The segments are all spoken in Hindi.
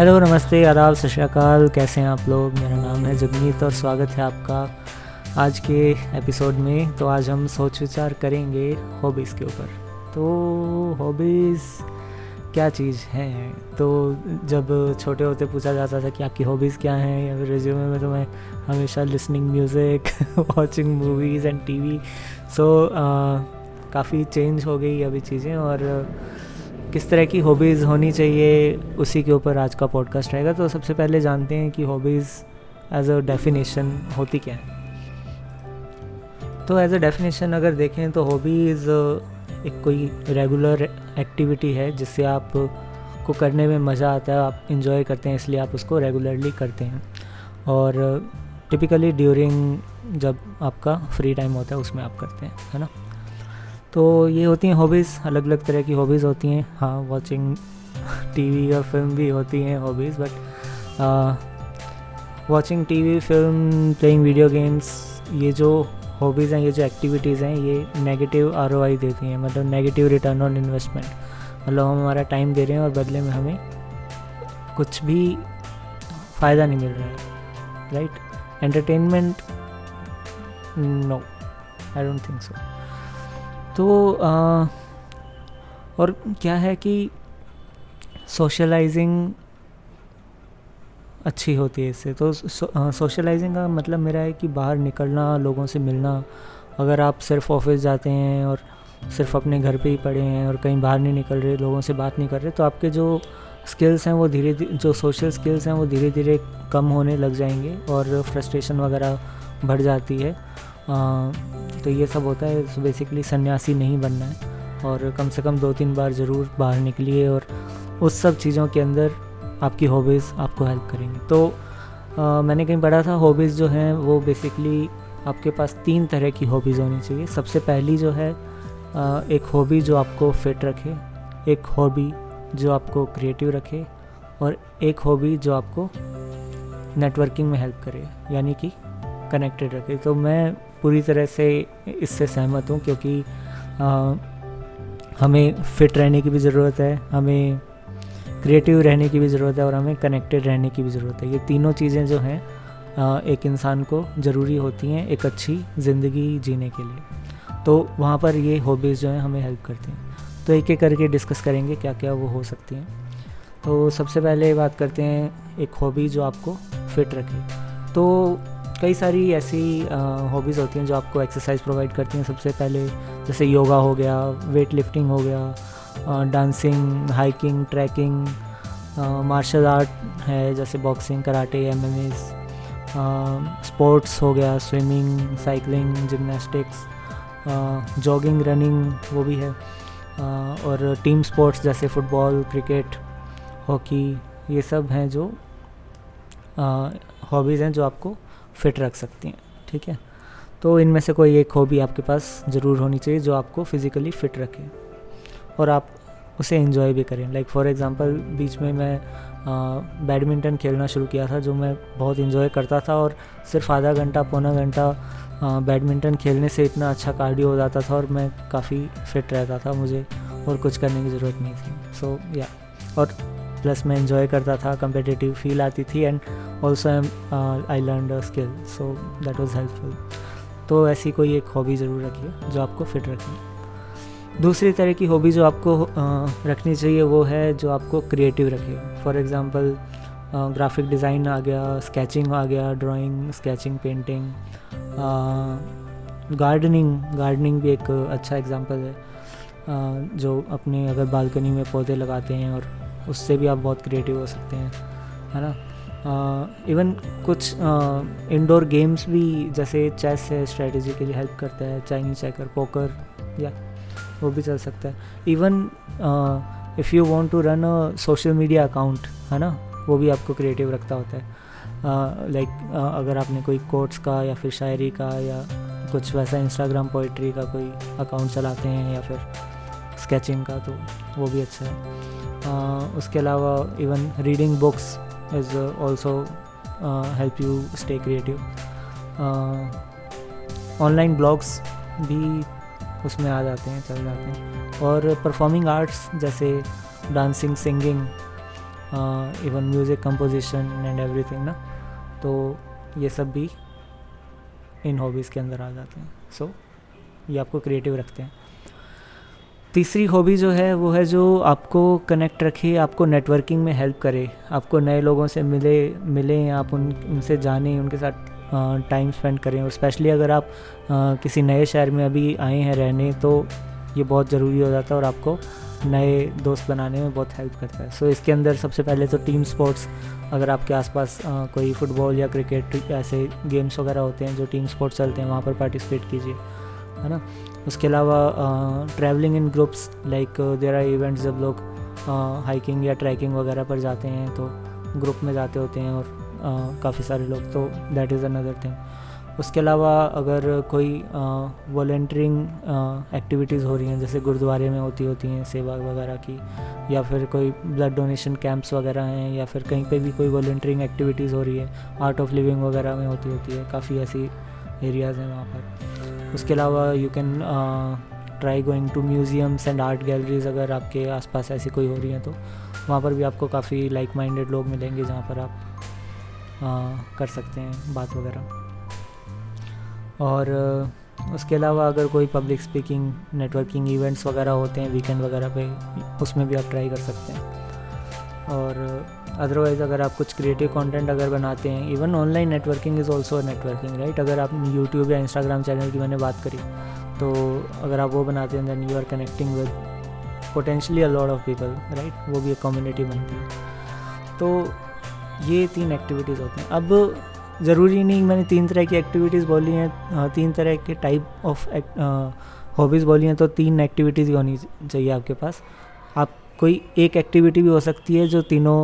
हेलो, नमस्ते, आदाब, सत श्रीकाल कैसे हैं आप लोग? मेरा नाम है जगमीत और स्वागत है आपका आज के एपिसोड में। तो आज हम सोच विचार करेंगे हॉबीज़ के ऊपर। तो हॉबीज़ क्या चीज़ है? तो जब छोटे होते पूछा जाता था कि आपकी हॉबीज़ क्या हैं, या फिर रिज्यूमे में तो मैं हमेशा listening music watching movies and TV so काफ़ी चेंज हो गई अभी चीज़ें और किस तरह की हॉबीज़ होनी चाहिए, उसी के ऊपर आज का पॉडकास्ट रहेगा। तो सबसे पहले जानते हैं कि हॉबीज़ एज अ डेफिनेशन होती क्या है। तो एज अ डेफिनेशन अगर देखें तो हॉबीज़ एक कोई रेगुलर एक्टिविटी है जिससे आप को करने में मज़ा आता है, आप इन्जॉय करते हैं, इसलिए आप उसको रेगुलरली करते हैं। और टिपिकली ड्यूरिंग जब आपका फ्री टाइम होता है, उसमें आप करते हैं, है ना? तो ये होती हैं हॉबीज़ अलग अलग तरह की हॉबीज़ होती हैं। हाँ वॉचिंग टीवी और फ़िल्म भी होती हैं hobbies but watching TV film playing video games ये जो हॉबीज़ हैं, ये जो एक्टिविटीज़ हैं, ये नेगेटिव आरओआई देती हैं। मतलब नेगेटिव रिटर्न ऑन इन्वेस्टमेंट मतलब हम हमारा टाइम दे रहे हैं और बदले में हमें कुछ भी फ़ायदा नहीं मिल रहा है। Right entertainment no I don't think so तो आ, और क्या है कि सोशलाइजिंग अच्छी होती है इससे। तो सोशलाइजिंग का मतलब मेरा है कि बाहर निकलना लोगों से मिलना। अगर आप सिर्फ़ ऑफ़िस जाते हैं और सिर्फ़ अपने घर पे ही पड़े हैं और कहीं बाहर नहीं निकल रहे लोगों से बात नहीं कर रहे तो आपके जो स्किल्स हैं वो धीरे धीरे जो सोशल स्किल्स हैं वो धीरे धीरे कम होने लग जाएँगे और फ्रस्ट्रेशन वगैरह बढ़ जाती है। तो ये सब होता है बेसिकली सन्यासी नहीं बनना है। और कम से कम दो तीन बार ज़रूर बाहर निकलिए और उस सब चीज़ों के अंदर आपकी हॉबीज़ आपको हेल्प करेंगी। तो आ, मैंने कहीं पढ़ा था हॉबीज़ जो हैं वो बेसिकली आपके पास तीन तरह की हॉबीज़ होनी चाहिए। सबसे पहली जो है आ, एक हॉबी जो आपको फिट रखे एक हॉबी जो आपको क्रिएटिव रखे और एक हॉबी जो आपको नेटवर्किंग में हेल्प करे यानी कि कनेक्टेड रखे। तो मैं पूरी तरह से इससे सहमत हूँ क्योंकि आ, हमें फिट रहने की भी ज़रूरत है हमें क्रिएटिव रहने की भी ज़रूरत है और हमें कनेक्टेड रहने की भी ज़रूरत है। ये तीनों चीज़ें जो हैं एक इंसान को ज़रूरी होती हैं एक अच्छी ज़िंदगी जीने के लिए। तो वहाँ पर ये हॉबीज़ जो हैं हमें हेल्प करती हैं। तो एक एक करके डिस्कस करेंगे क्या क्या वो हो सकती हैं। तो सबसे पहले बात करते हैं एक हॉबी जो आपको फिट रखे। तो कई सारी ऐसी हॉबीज़ होती हैं जो आपको एक्सरसाइज प्रोवाइड करती हैं सबसे पहले। जैसे योगा हो गया वेट लिफ्टिंग हो गया dancing hiking trekking martial art है जैसे boxing karate M M S sports हो गया swimming cycling gymnastics jogging running वो भी है। आ, और टीम स्पोर्ट्स जैसे फुटबॉल क्रिकेट हॉकी ये सब हैं जो हॉबीज़ हैं जो आपको फिट रख सकती हैं ठीक है? तो इनमें से कोई एक हॉबी आपके पास ज़रूर होनी चाहिए जो आपको फिज़िकली फ़िट रखे और आप उसे इन्जॉय भी करें। लाइक फॉर एग्ज़ाम्पल बीच में मैं बैडमिंटन खेलना शुरू किया था जो मैं बहुत इन्जॉय करता था और सिर्फ़ आधा घंटा पौना घंटा बैडमिंटन खेलने से इतना अच्छा कार्डियो हो जाता था और मैं काफ़ी फिट रहता था मुझे और कुछ करने की ज़रूरत नहीं थी। सो so, या yeah. और प्लस मैं इन्जॉय करता था कंपेटिटिव फील आती थी and also I learn skill so that was helpful तो ऐसी कोई एक हॉबी ज़रूर रखिए जो आपको फिट रखे। दूसरी तरह की हॉबी जो आपको uh, रखनी चाहिए वो है जो आपको क्रिएटिव रखे। फॉर एग्ज़ाम्पल ग्राफिक डिज़ाइन आ गया स्केचिंग आ गया drawing sketching painting gardening gardening भी एक अच्छा एग्जांपल है। Uh, जो अपने अगर बालकनी में पौधे लगाते हैं और उससे भी आप बहुत क्रिएटिव हो सकते हैं है ना? इवन uh, कुछ इंडोर गेम्स भी जैसे चेस है स्ट्रेटजी के लिए हेल्प करता है चाइनीज़ चेकर पोकर या वो भी चल सकता है। Even if you want to run a social media account है ना? वो भी आपको क्रिएटिव रखता होता है। लाइक uh, like, अगर आपने कोई कोट्स का या फिर शायरी का या कुछ वैसा इंस्टाग्राम पोइट्री का कोई अकाउंट चलाते हैं या फिर स्केचिंग का तो वो भी अच्छा है। उसके अलावा even reading books is also help you stay creative online blogs भी उसमें आ जाते हैं चल जाते हैं। और परफॉर्मिंग आर्ट्स जैसे dancing singing even music composition and everything ना तो ये सब भी इन हॉबीज़ के अंदर आ जाते हैं। सो so, ये आपको क्रिएटिव रखते हैं। तीसरी हॉबी जो है वो है जो आपको कनेक्ट रखे आपको नेटवर्किंग में हेल्प करे आपको नए लोगों से मिले मिलें आप उन उनसे जानें उनके साथ टाइम स्पेंड करें और स्पेशली अगर आप आ, किसी नए शहर में अभी आए हैं रहने तो ये बहुत ज़रूरी हो जाता है और आपको नए दोस्त बनाने में बहुत हेल्प करता है। सो so, इसके अंदर सबसे पहले तो टीम स्पोर्ट्स अगर आपके आसपास कोई फुटबॉल या क्रिकेट ऐसे गेम्स वगैरह होते हैं जो टीम स्पोर्ट्स चलते हैं वहाँ पर पार्टिसिपेट कीजिए। है ना? उसके अलावा travelling in groups like there are events जब लोग हाइकिंग या ट्रैकिंग वगैरह पर जाते हैं तो ग्रुप में जाते होते हैं और काफ़ी सारे लोग तो दैट इज़ अनदर थिंग उसके अलावा, अगर कोई वॉल्टियरिंग एक्टिविटीज़ हो रही हैं, जैसे गुरुद्वारे में होती होती हैं सेवा वगैरह की, या फिर कोई ब्लड डोनेशन कैंप्स वगैरह हैं, या फिर कहीं पे भी कोई वॉल्टियरिंग एक्टिविटीज़ हो रही है आर्ट ऑफ़ लिविंग वगैरह में होती होती है, काफ़ी ऐसी एरियाज़ हैं वहाँ पर। उसके अलावा you can try going to museums and art galleries अगर आपके आसपास ऐसी कोई हो रही हैं तो। वहाँ पर भी आपको काफ़ी लाइक माइंडेड लोग मिलेंगे जहाँ पर आप आ, कर सकते हैं बात वगैरह। और उसके अलावा अगर कोई पब्लिक स्पीकिंग नेटवर्किंग इवेंट्स वगैरह होते हैं वीकेंड वगैरह पे उसमें भी आप ट्राई कर सकते हैं। और अदरवाइज़ अगर आप कुछ क्रिएटिव कंटेंट अगर बनाते हैं even online networking is also networking right अगर आप यूट्यूब या इंस्टाग्राम चैनल की मैंने बात करी तो अगर आप वो बनाते हैं then you are connecting with potentially a lot of people right वो भी एक कम्युनिटी बनती है। तो ये तीन एक्टिविटीज़ होती हैं। अब ज़रूरी नहीं, मैंने तीन तरह की एक्टिविटीज़ बोली हैं तीन तरह के टाइप ऑफ़ हॉबीज़ बोली हैं तो तीन एक्टिविटीज़ ही होनी चाहिए आपके पास। आप, कोई एक एक्टिविटी भी हो सकती है, जो तीनों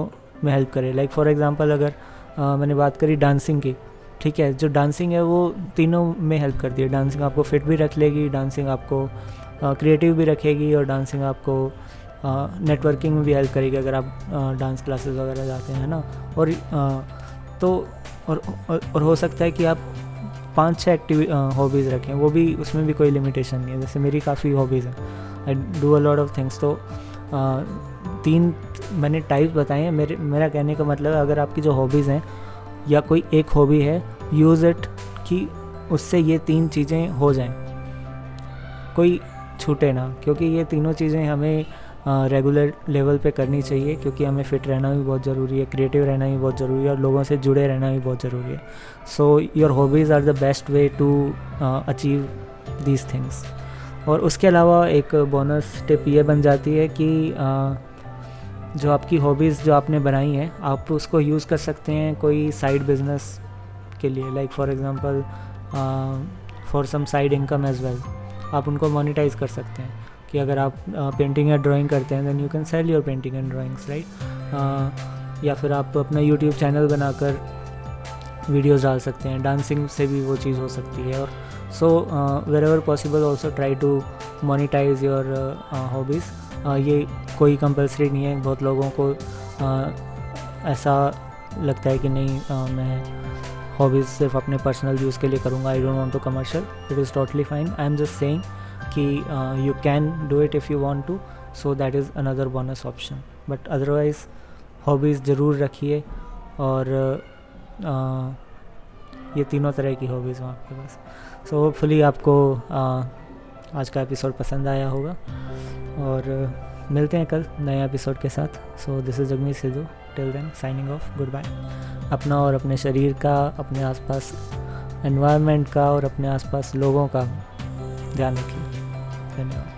में हेल्प करे। लाइक फॉर एग्ज़ाम्पल अगर आ, मैंने बात करी डांसिंग की ठीक है जो डांसिंग है वो तीनों में हेल्प करती है। डांसिंग आपको फिट भी रख लेगी डांसिंग आपको क्रिएटिव भी रखेगी और डांसिंग आपको नेटवर्किंग में भी हेल्प करेगी अगर आप डांस क्लासेस वगैरह जाते हैं ना? और आ, तो और, और और हो सकता है कि आप पाँच छः एक्टिव हॉबीज़ रखें वो भी उसमें भी कोई लिमिटेशन नहीं है। जैसे मेरी काफ़ी हॉबीज़ हैं। I do a lot of things तो तीन मैंने टाइप बताए हैं। मेरे मेरा कहने का मतलब है अगर आपकी जो हॉबीज़ हैं या कोई एक हॉबी है यूज़ इट कि उससे ये तीन चीज़ें हो जाएँ। कोई छूटे ना क्योंकि ये तीनों चीज़ें हमें रेगुलर लेवल पे करनी चाहिए क्योंकि हमें फ़िट रहना भी बहुत ज़रूरी है क्रिएटिव रहना भी बहुत ज़रूरी है और लोगों से जुड़े रहना भी बहुत ज़रूरी है। So your hobbies are the best way to achieve these things और उसके अलावा एक बोनस टिप ये बन जाती है कि uh, जो आपकी हॉबीज़ जो आपने बनाई हैं, आप उसको यूज़ कर सकते हैं कोई साइड बिज़नेस के लिए like for example for some side income as well आप उनको मोनिटाइज कर सकते हैं कि अगर आप पेंटिंग या ड्राइंग करते हैं then you can sell your painting and drawings right या फिर आप अपना यूट्यूब चैनल बनाकर वीडियोस डाल सकते हैं डांसिंग से भी वो चीज़ हो सकती है और so wherever possible also try to monetize your hobbies ये कोई कंपलसरी नहीं है। बहुत लोगों को ऐसा लगता है कि नहीं मैं हॉबीज़ सिर्फ़ अपने पर्सनल यूज़ के लिए करूँगा। I don't want to commercial it is totally fine I am just saying कि you can do it if you want to so that is another bonus option but otherwise hobbies ज़रूर रखिए और ये तीनों तरह की हॉबीज़ हैं आपके पास। सो होपफुली आपको आज का एपिसोड पसंद आया होगा। और मिलते हैं कल नए एपिसोड के साथ। So this is Jagmi Sidhu till then signing off goodbye अपना और अपने शरीर का, अपने आसपास एनवायरनमेंट का और अपने आसपास लोगों का ध्यान रखिए। धन्यवाद।